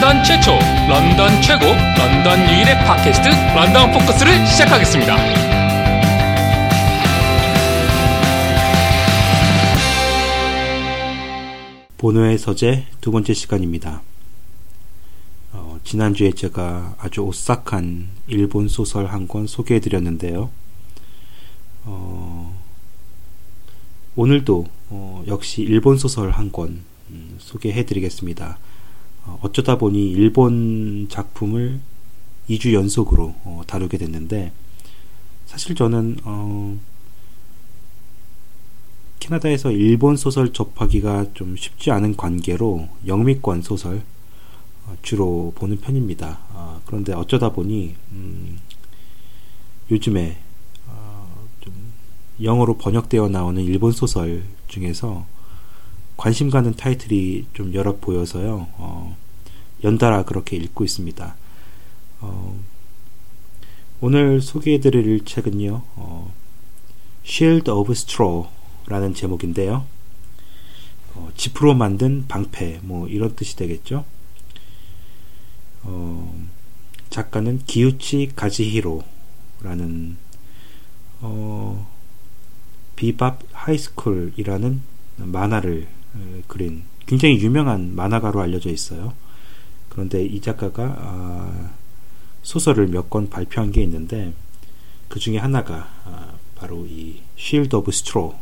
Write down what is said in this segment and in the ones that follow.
런던 최초, 런던 최고, 런던 유일의 팟캐스트 런던 포커스를 시작하겠습니다. 본호의 서재 두 번째 시간입니다. 어, 지난주에 제가 아주 오싹한 일본 소설 한 권 소개해 드렸는데요. 어, 오늘도 어, 역시 일본 소설 한권 음, 소개해 드리겠습니다. 어, 어쩌다 보니 일본 작품을 2주 연속으로 어, 다루게 됐는데 사실 저는 어, 캐나다에서 일본 소설 접하기가 좀 쉽지 않은 관계로 영미권 소설 어, 주로 보는 편입니다. 어, 그런데 어쩌다 보니 음, 요즘에 어, 좀 영어로 번역되어 나오는 일본 소설 중에서 관심 가는 타이틀이 좀 여러 보여서요. 어, 연달아 그렇게 읽고 있습니다. 어, 오늘 소개해드릴 책은요. 어, Shield of Straw라는 제목인데요. 어, 지프로 만든 방패 뭐 이런 뜻이 되겠죠. 어, 작가는 기우치 가지히로라는 어, 비밥 하이스쿨이라는 만화를 그린 굉장히 유명한 만화가로 알려져 있어요. 그런데 이 작가가 아, 소설을 몇 권 발표한 게 있는데 그 중에 하나가 아, 바로 이 Shield of Straw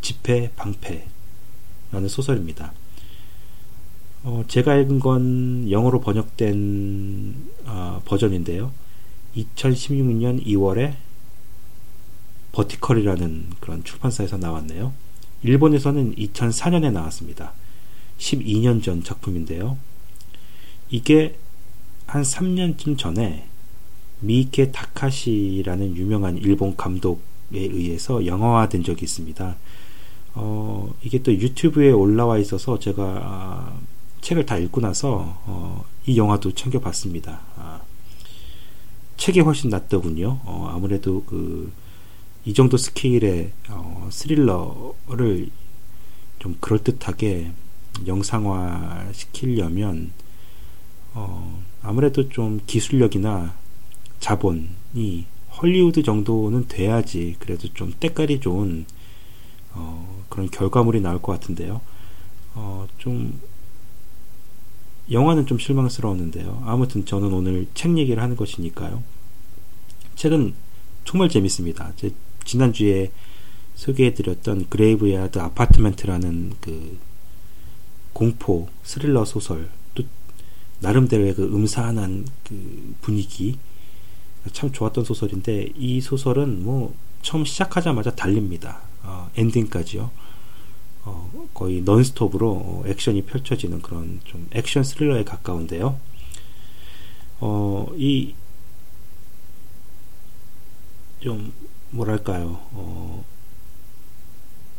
지폐 방패라는 소설입니다. 어, 제가 읽은 건 영어로 번역된 어, 버전인데요. 2016년 2월에 버티컬이라는 그런 출판사에서 나왔네요. 일본에서는 2004년에 나왔습니다. 12년 전 작품인데요. 이게 한 3년쯤 전에 미케 타카시라는 유명한 일본 감독에 의해서 영화화된 적이 있습니다. 어, 이게 또 유튜브에 올라와 있어서 제가 아, 책을 다 읽고 나서 어, 이 영화도 챙겨봤습니다. 아, 책이 훨씬 낫더군요. 어, 아무래도 그 이 정도 스케일의 어, 스릴러를 좀 그럴듯하게 영상화 시키려면 어, 아무래도 좀 기술력이나 자본이 헐리우드 정도는 돼야지 그래도 좀 때깔이 좋은 어, 그런 결과물이 나올 것 같은데요. 어, 좀 영화는 좀 실망스러웠는데요. 아무튼 저는 오늘 책 얘기를 하는 것이니까요. 책은 정말 재밌습니다. 제 지난주에 소개해드렸던 Graveyard Apartment라는 그 공포 스릴러 소설 또 나름대로의 그 음산한 그 분위기 참 좋았던 소설인데 이 소설은 뭐 처음 시작하자마자 달립니다. 어, 엔딩까지요. 어, 거의 논스톱으로 액션이 펼쳐지는 그런 좀 액션 스릴러에 가까운데요. 어, 이, 좀, 뭐랄까요, 어,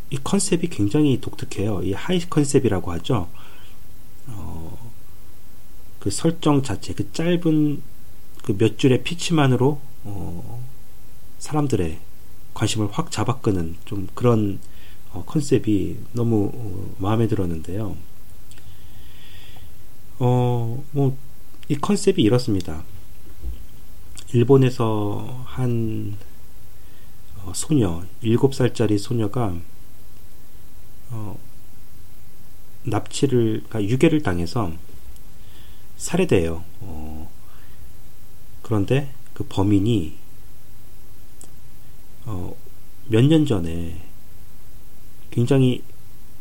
이 컨셉이 굉장히 독특해요. 이 high concept이라고 하죠. 어, 그 설정 자체, 그 짧은 그 몇 줄의 피치만으로, 어, 사람들의 관심을 확 잡아끄는 좀 그런 어, 컨셉이 너무 어, 마음에 들었는데요. 어, 뭐, 이 컨셉이 이렇습니다. 일본에서 한 어, 소녀, 7살짜리 소녀가 어, 납치를, 그러니까 유괴를 당해서 살해돼요. 어, 그런데 그 범인이 어, 몇 년 전에 굉장히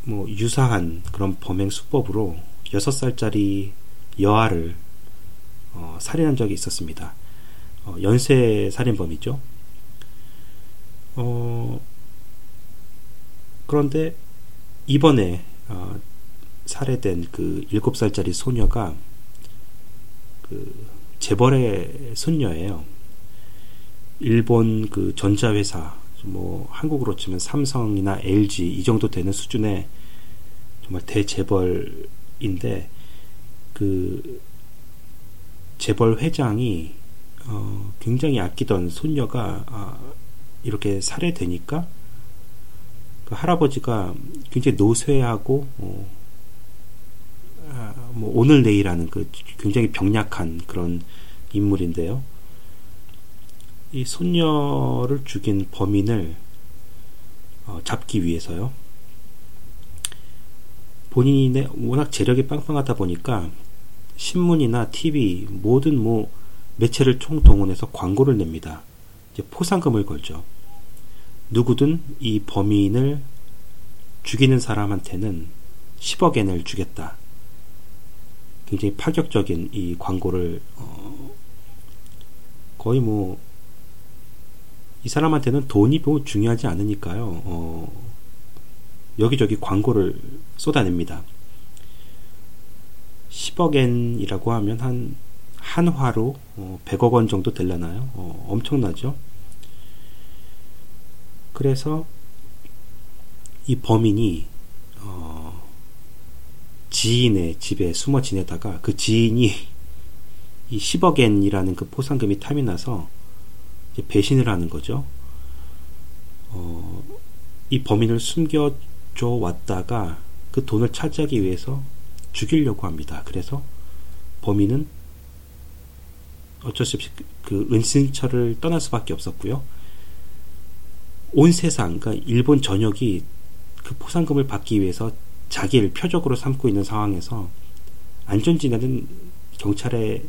뭐 유사한 그런 범행 수법으로 6살짜리 여아를 어, 살인한 적이 있었습니다. 어, 연쇄 살인범이죠. 어, 그런데 이번에 어, 살해된 그 7살짜리 소녀가 그 재벌의 손녀예요. 일본 그 전자회사 뭐 한국으로 치면 삼성이나 LG 이 정도 되는 수준의 정말 대재벌인데 그 재벌 회장이 어 굉장히 아끼던 손녀가 아 이렇게 살해되니까 그 할아버지가 굉장히 노쇠하고 어 아 뭐 오늘 내일 하는 그 굉장히 병약한 그런 인물인데요. 이 손녀를 죽인 범인을 어, 잡기 위해서요. 본인의 워낙 재력이 빵빵하다 보니까 신문이나 TV 모든 뭐 매체를 총동원해서 광고를 냅니다. 포상금을 걸죠. 누구든 이 범인을 죽이는 사람한테는 10억 엔을 주겠다. 굉장히 파격적인 이 광고를 어, 거의 뭐 이 사람한테는 돈이 뭐 중요하지 않으니까요. 어, 여기저기 광고를 쏟아냅니다. 10억 엔이라고 하면 한 한화로 어, 100억 원 정도 될라나요? 어, 엄청나죠? 그래서 이 범인이 어, 지인의 집에 숨어 지내다가 그 지인이 이 10억엔이라는 그 포상금이 탐이 나서 배신을 하는 거죠. 어, 이 범인을 숨겨줘 왔다가 그 돈을 차지하기 위해서 죽이려고 합니다. 그래서 범인은 어쩔 수 없이 그 은신처를 떠날 수밖에 없었고요. 온 세상, 그러니까 일본 전역이 그 포상금을 받기 위해서 자기를 표적으로 삼고 있는 상황에서 안전지대는 경찰에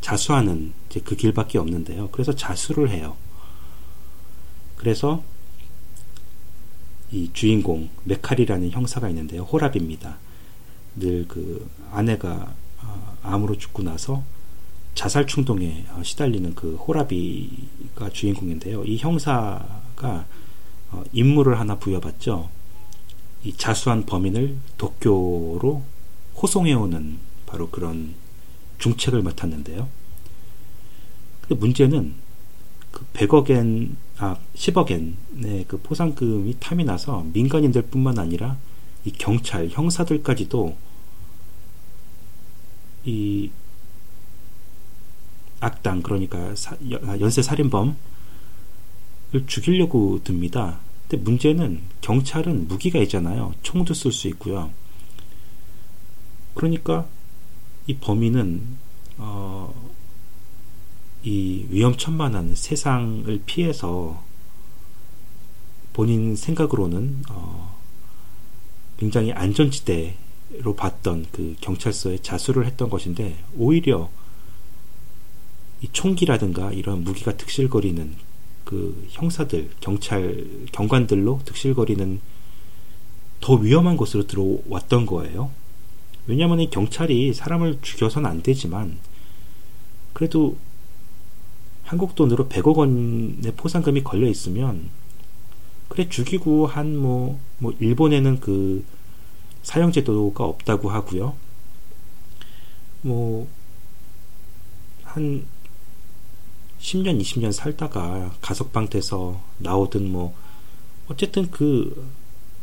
자수하는 이제 그 길밖에 없는데요. 그래서 자수를 해요. 그래서 이 주인공 메칼이라는 형사가 있는데요. 호랍입니다. 늘 그 아내가 아, 암으로 죽고 나서 자살 충동에 어, 시달리는 그 호라비가 주인공인데요. 이 형사가 어, 임무를 하나 부여받죠. 이 자수한 범인을 도쿄로 호송해오는 바로 그런 중책을 맡았는데요. 근데 문제는 그 100억엔, 아, 10억엔의 그 포상금이 탐이 나서 민간인들 뿐만 아니라 이 경찰, 형사들까지도 이 악당 그러니까 사, 아, 연쇄 살인범을 죽이려고 듭니다. 근데 문제는 경찰은 무기가 있잖아요. 총도 쓸 수 있고요. 그러니까 이 범인은 어, 이 위험천만한 세상을 피해서 본인 생각으로는 어, 굉장히 안전지대로 봤던 그 경찰서에 자수를 했던 것인데 오히려 이 총기라든가 이런 무기가 득실거리는 그 형사들, 경찰, 경관들로 득실거리는 더 위험한 곳으로 들어왔던 거예요. 왜냐하면 이 경찰이 사람을 죽여서는 안 되지만 그래도 한국 돈으로 100억 원의 포상금이 걸려 있으면 그래 죽이고 한 뭐뭐 뭐 일본에는 그 사형 제도가 없다고 하고요. 뭐 한 10년, 20년 살다가 가석방 돼서 나오든 뭐, 어쨌든 그,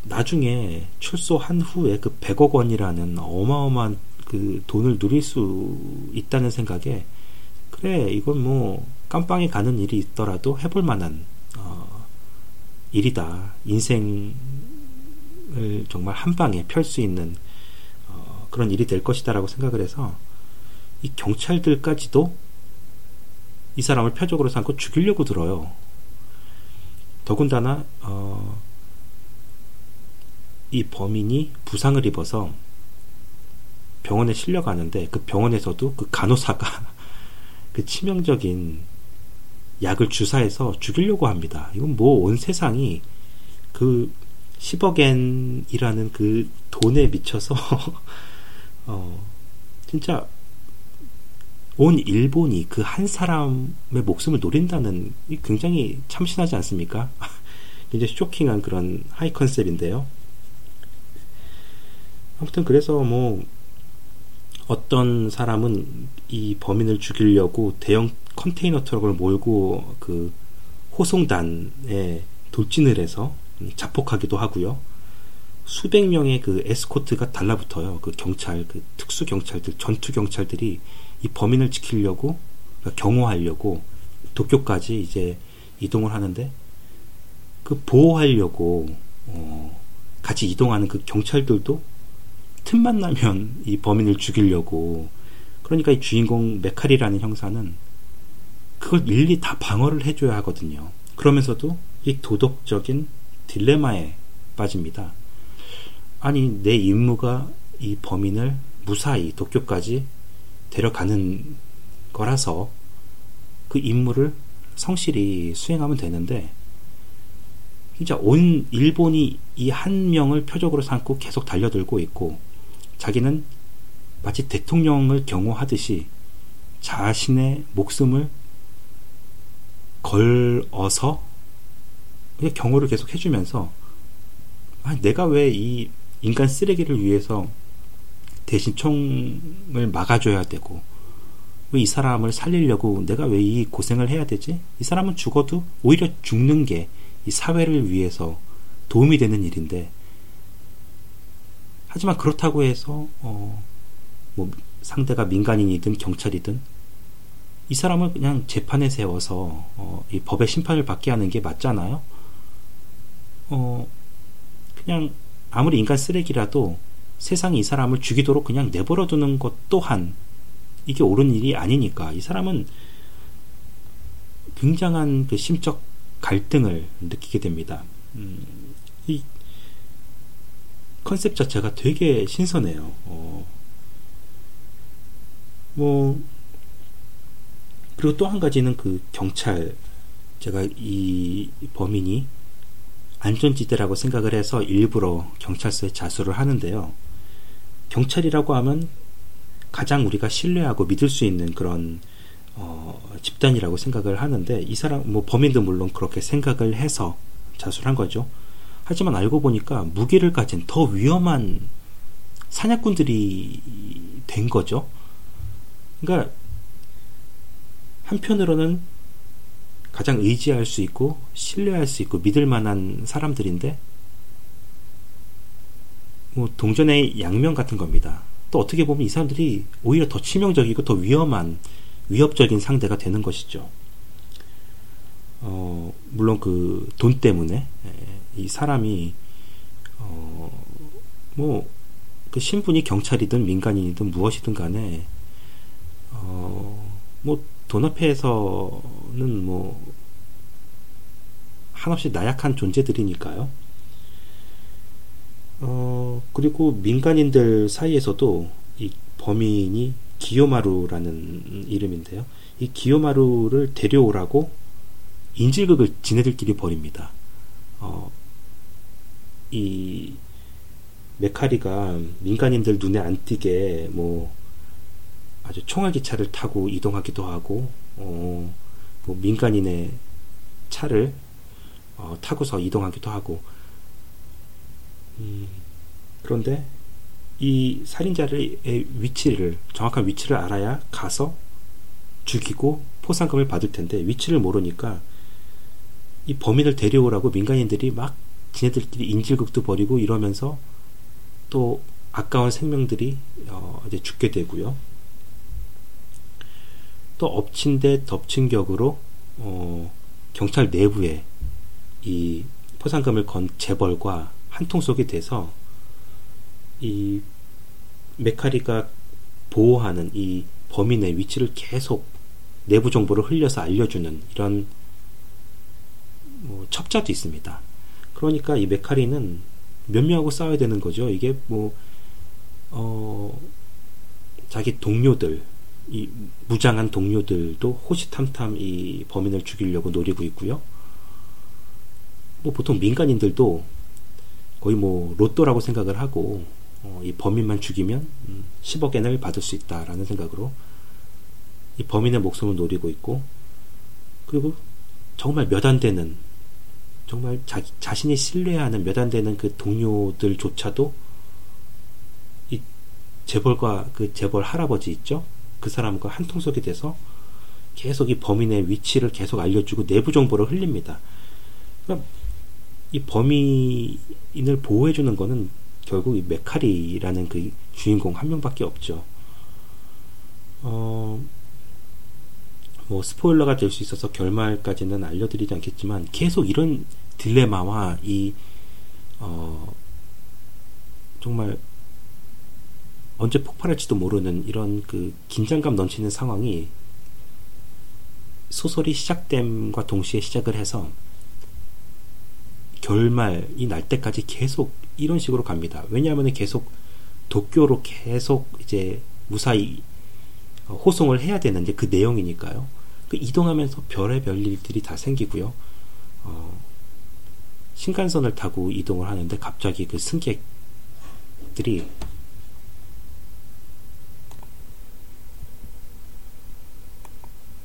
나중에 출소한 후에 그 100억 원이라는 어마어마한 그 돈을 누릴 수 있다는 생각에, 그래, 이건 뭐, 깜빵에 가는 일이 있더라도 해볼 만한, 어, 일이다. 인생을 정말 한 방에 펼 수 있는, 어, 그런 일이 될 것이다라고 생각을 해서, 이 경찰들까지도 이 사람을 표적으로 삼고 죽이려고 들어요. 더군다나 어, 이 범인이 부상을 입어서 병원에 실려가는데 그 병원에서도 그 간호사가 그 치명적인 약을 주사해서 죽이려고 합니다. 이건 뭐 온 세상이 그 10억엔이라는 그 돈에 미쳐서 어 진짜 온 일본이 그 한 사람의 목숨을 노린다는 굉장히 참신하지 않습니까? 굉장히 쇼킹한 그런 하이 컨셉인데요. 아무튼 그래서 뭐 어떤 사람은 이 범인을 죽이려고 대형 컨테이너 트럭을 몰고 그 호송단에 돌진을 해서 자폭하기도 하고요. 수백 명의 그 에스코트가 달라붙어요. 그 경찰, 그 특수 경찰들, 전투 경찰들이 이 범인을 지키려고 그러니까 경호하려고 도쿄까지 이제 이동을 하는데 그 보호하려고 어 같이 이동하는 그 경찰들도 틈만 나면 이 범인을 죽이려고 그러니까 이 주인공 메카리라는 형사는 그걸 일일이 다 방어를 해줘야 하거든요. 그러면서도 이 도덕적인 딜레마에 빠집니다. 아니 내 임무가 이 범인을 무사히 도쿄까지 데려가는 거라서 그 임무를 성실히 수행하면 되는데 진짜 온 일본이 이 한 명을 표적으로 삼고 계속 달려들고 있고 자기는 마치 대통령을 경호하듯이 자신의 목숨을 걸어서 경호를 계속 해주면서 아, 내가 왜 이 인간 쓰레기를 위해서 대신 총을 막아줘야 되고 왜 이 사람을 살리려고 내가 왜 이 고생을 해야 되지? 이 사람은 죽어도 오히려 죽는 게 이 사회를 위해서 도움이 되는 일인데 하지만 그렇다고 해서 어, 뭐 상대가 민간인이든 경찰이든 이 사람을 그냥 재판에 세워서 어, 이 법의 심판을 받게 하는 게 맞잖아요. 어, 그냥 아무리 인간 쓰레기라도 세상이 이 사람을 죽이도록 그냥 내버려 두는 것 또한 이게 옳은 일이 아니니까 이 사람은 굉장한 그 심적 갈등을 느끼게 됩니다. 음, 이 컨셉 자체가 되게 신선해요. 어, 뭐 그리고 또 한 가지는 그 경찰 제가 이 범인이 안전지대라고 생각을 해서 일부러 경찰서에 자수를 하는데요. 경찰이라고 하면 가장 우리가 신뢰하고 믿을 수 있는 그런 어, 집단이라고 생각을 하는데 이 사람 뭐 범인도 물론 그렇게 생각을 해서 자수를 한 거죠. 하지만 알고 보니까 무기를 가진 더 위험한 사냥꾼들이 된 거죠. 그러니까 한편으로는 가장 의지할 수 있고 신뢰할 수 있고 믿을 만한 사람들인데 뭐 동전의 양면 같은 겁니다. 또 어떻게 보면 이 사람들이 오히려 더 치명적이고 더 위험한 위협적인 상대가 되는 것이죠. 어, 물론 그 돈 때문에 이 사람이 어, 뭐그 신분이 경찰이든 민간인이든 무엇이든 간에 어, 뭐돈 앞에서는 뭐 한없이 나약한 존재들이니까요. 어, 그리고 민간인들 사이에서도 이 범인이 기요마루라는 이름인데요. 이 기요마루를 데려오라고 인질극을 지네들끼리 벌입니다. 어, 이 메카리가 민간인들 눈에 안 띄게 뭐 아주 총알 기차를 타고 이동하기도 하고 어, 뭐 민간인의 차를 어, 타고서 이동하기도 하고 음, 그런데 이 살인자의 위치를 정확한 위치를 알아야 가서 죽이고 포상금을 받을 텐데 위치를 모르니까 이 범인을 데려오라고 민간인들이 막 지네들끼리 인질극도 벌이고 이러면서 또 아까운 생명들이 어, 이제 죽게 되고요. 또 엎친 데 덮친 격으로 어, 경찰 내부에 이 포상금을 건 재벌과 한 통속이 돼서 이 메카리가 보호하는 이 범인의 위치를 계속 내부 정보를 흘려서 알려주는 이런 뭐 첩자도 있습니다. 그러니까 이 메카리는 몇 명하고 싸워야 되는 거죠. 이게 뭐, 어, 자기 동료들, 이 무장한 동료들도 호시탐탐 이 범인을 죽이려고 노리고 있고요. 뭐 보통 민간인들도 거의 뭐 로또라고 생각을 하고 어, 이 범인만 죽이면 10억 음, 엔을 받을 수 있다라는 생각으로 이 범인의 목숨을 노리고 있고 그리고 정말 몇 안 되는 정말 자, 자신이 신뢰하는 몇 안 되는 그 동료들조차도 이 재벌과 그 재벌 할아버지 있죠 그 사람과 한통속이 돼서 계속 이 범인의 위치를 계속 알려주고 내부 정보를 흘립니다. 그러니까 이 범인을 보호해주는 거는 결국 이 메카리라는 그 주인공 한 명밖에 없죠. 어, 뭐 스포일러가 될 수 있어서 결말까지는 알려드리지 않겠지만 계속 이런 딜레마와 이 어, 정말 언제 폭발할지도 모르는 이런 그 긴장감 넘치는 상황이 소설이 시작됨과 동시에 시작을 해서 결말이 날 때까지 계속 이런 식으로 갑니다. 왜냐하면 계속 도쿄로 계속 이제 무사히 호송을 해야 되는 이제 그 내용이니까요. 그 이동하면서 별의별 일들이 다 생기고요. 어, 신간선을 타고 이동을 하는데 갑자기 그 승객들이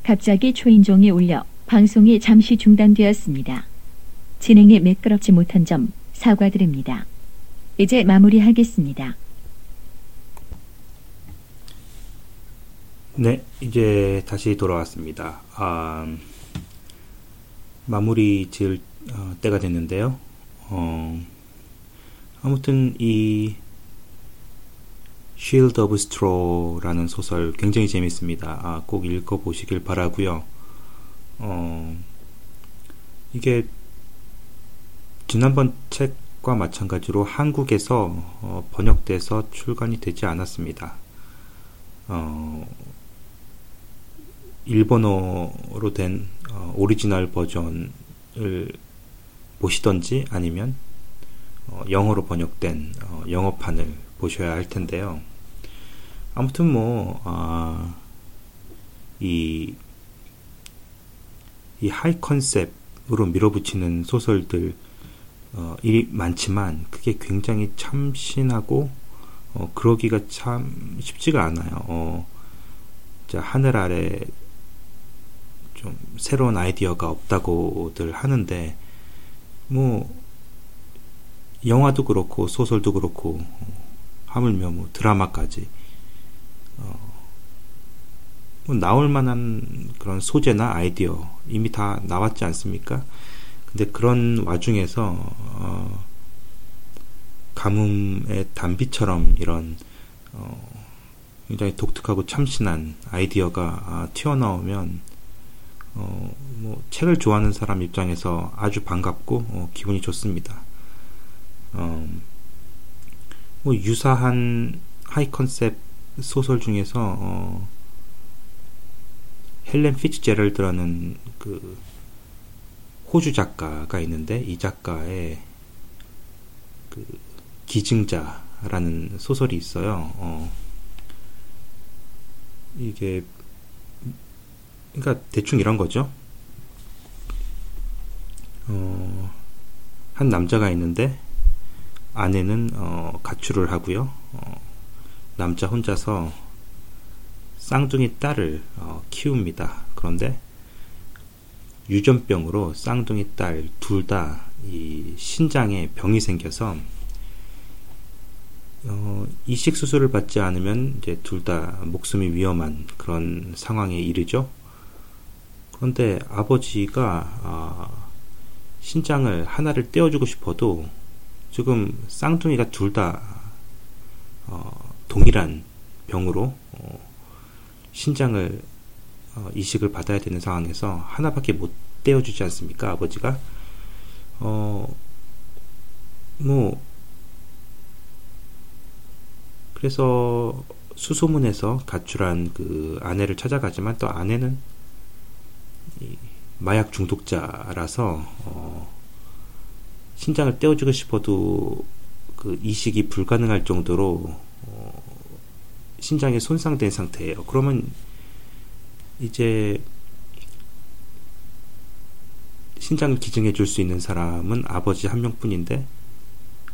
갑자기 초인종이 울려 방송이 잠시 중단되었습니다. 진행이 매끄럽지 못한 점 사과드립니다. 이제 마무리하겠습니다. 네, 이제 다시 돌아왔습니다. 아, 마무리 지을 어, 때가 됐는데요. 어, 아무튼 이 Shield of Straw라는 소설 굉장히 재밌습니다. 아, 꼭 읽어보시길 바라고요. 어, 이게 지난번 책과 마찬가지로 한국에서 어, 번역돼서 출간이 되지 않았습니다. 어, 일본어로 된 어, 오리지널 버전을 보시던지 아니면 어, 영어로 번역된 어, 영어판을 보셔야 할 텐데요. 아무튼 뭐, 아, 이, 이 하이 컨셉으로 밀어붙이는 소설들, 어, 이 많지만, 그게 굉장히 참신하고, 어, 그러기가 참 쉽지가 않아요. 어, 자, 하늘 아래 좀 새로운 아이디어가 없다고들 하는데, 뭐, 영화도 그렇고, 소설도 그렇고, 하물며 뭐 드라마까지 어, 뭐 나올 만한 그런 소재나 아이디어 이미 다 나왔지 않습니까? 근데 그런 와중에서 어, 가뭄의 단비처럼 이런 어, 굉장히 독특하고 참신한 아이디어가 아, 튀어나오면 어, 뭐 책을 좋아하는 사람 입장에서 아주 반갑고 어, 기분이 좋습니다. 어, 뭐 유사한 high concept 소설 중에서 어, 헬렌 피츠제럴드라는 그 호주 작가가 있는데 이 작가의 그 기증자라는 소설이 있어요. 어, 이게 그러니까 대충 이런 거죠. 어, 한 남자가 있는데 아내는 어, 가출을 하고요. 어, 남자 혼자서 쌍둥이 딸을 어, 키웁니다. 그런데 유전병으로 쌍둥이 딸 둘 다 이 신장에 병이 생겨서 어, 이식 수술을 받지 않으면 이제 둘 다 목숨이 위험한 그런 상황에 이르죠. 그런데 아버지가 아, 신장을 하나를 떼어주고 싶어도 지금 쌍둥이가 둘다 어, 동일한 병으로 어, 신장을 어, 이식을 받아야 되는 상황에서 하나밖에 못 떼어주지 않습니까 아버지가 어, 뭐 그래서 수소문에서 가출한 그 아내를 찾아가지만 또 아내는 마약 중독자라서 어, 신장을 떼어주고 싶어도 그 이식이 불가능할 정도로 어, 신장이 손상된 상태예요. 그러면 이제 신장을 기증해 줄 수 있는 사람은 아버지 한 명뿐인데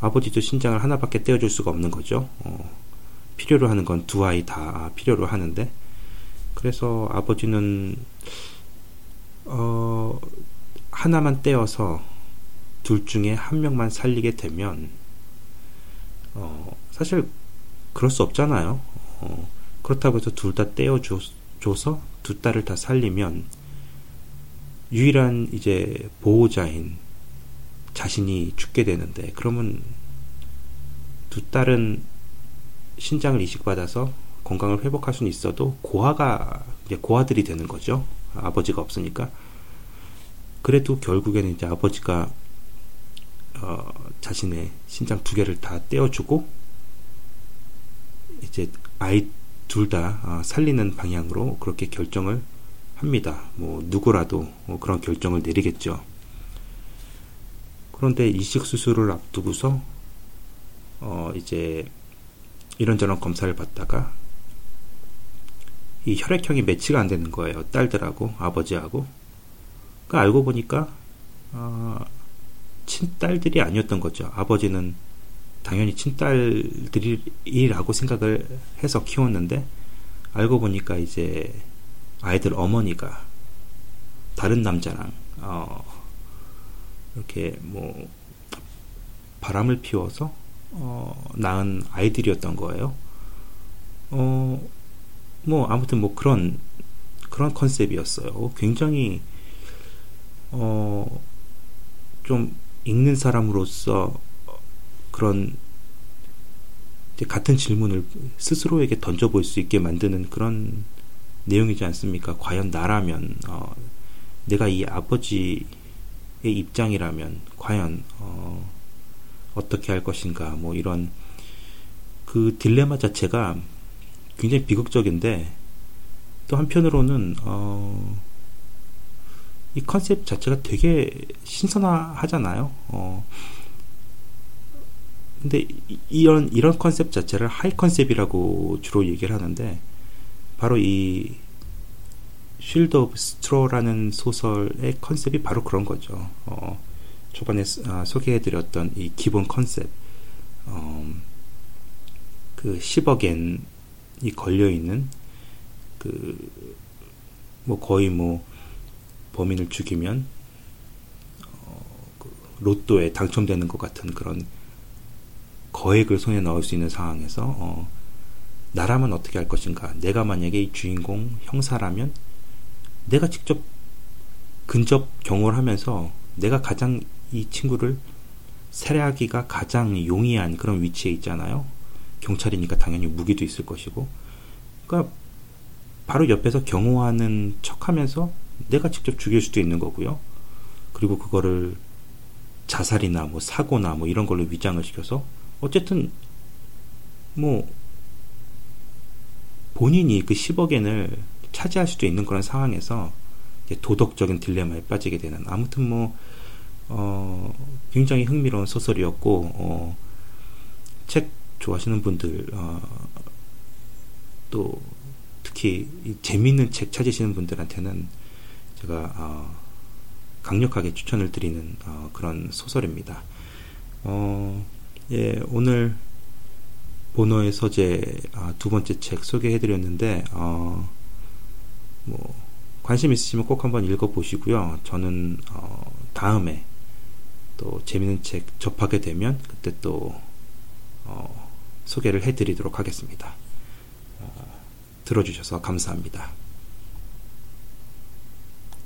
아버지도 신장을 하나밖에 떼어줄 수가 없는 거죠. 어, 필요로 하는 건 두 아이 다 필요로 하는데 그래서 아버지는 어, 하나만 떼어서 둘 중에 한 명만 살리게 되면 어, 사실 그럴 수 없잖아요. 어, 그렇다고 해서 둘 다 떼어줘서 두 딸을 다 살리면 유일한 이제 보호자인 자신이 죽게 되는데 그러면 두 딸은 신장을 이식받아서 건강을 회복할 수는 있어도 고아가 이제 고아들이 되는 거죠. 아버지가 없으니까. 그래도 결국에는 이제 아버지가 어, 자신의 신장 두 개를 다 떼어주고 이제 아이 둘다 어, 살리는 방향으로 그렇게 결정을 합니다. 뭐 누구라도 뭐 그런 결정을 내리겠죠. 그런데 이식 수술을 앞두고서 어 이제 이런저런 검사를 받다가 이 혈액형이 매치가 안 되는 거예요. 딸들하고 아버지하고. 그 알고 보니까 어, 친딸들이 아니었던 거죠. 아버지는 당연히 친딸들이라고 생각을 해서 키웠는데 알고 보니까 이제 아이들 어머니가 다른 남자랑 어, 이렇게 뭐 바람을 피워서 어, 낳은 아이들이었던 거예요. 어, 뭐 아무튼 뭐 그런 그런 컨셉이었어요. 굉장히 어, 좀 읽는 사람으로서 그런 같은 질문을 스스로에게 던져볼 수 있게 만드는 그런 내용이지 않습니까? 과연 나라면 어, 내가 이 아버지의 입장이라면 과연 어, 어떻게 할 것인가 뭐 이런 그 딜레마 자체가 굉장히 비극적인데 또 한편으로는 어, 이 컨셉 자체가 되게 신선하잖아요. 어, 근데 이런 이런 컨셉 자체를 high concept이라고 주로 얘기를 하는데 바로 이 Shield of Straw라는 소설의 컨셉이 바로 그런 거죠. 어, 초반에 아, 소개해드렸던 이 기본 컨셉, 어, 그 10억엔이 걸려 있는 그 뭐 거의 뭐 범인을 죽이면 어, 그 로또에 당첨되는 것 같은 그런 거액을 손에 넣을 수 있는 상황에서 어, 나라면 어떻게 할 것인가? 내가 만약에 이 주인공 형사라면 내가 직접 근접 경호를 하면서 내가 가장 이 친구를 살해하기가 가장 용이한 그런 위치에 있잖아요. 경찰이니까 당연히 무기도 있을 것이고. 그러니까 바로 옆에서 경호하는 척 하면서 내가 직접 죽일 수도 있는 거고요. 그리고 그거를 자살이나 뭐 사고나 뭐 이런 걸로 위장을 시켜서 어쨌든 뭐 본인이 그 10억엔을 차지할 수도 있는 그런 상황에서 도덕적인 딜레마에 빠지게 되는 아무튼 뭐 어, 굉장히 흥미로운 소설이었고 어, 책 좋아하시는 분들 어, 또 특히 재미있는 책 찾으시는 분들한테는 제가 어, 강력하게 추천을 드리는 어, 그런 소설입니다. 어, 예, 오늘 보노의 서재 아, 두 번째 책 소개해드렸는데 어, 뭐 관심 있으시면 꼭 한번 읽어보시고요. 저는 어, 다음에 또 재밌는 책 접하게 되면 그때 또 어, 소개를 해드리도록 하겠습니다. 어, 들어주셔서 감사합니다.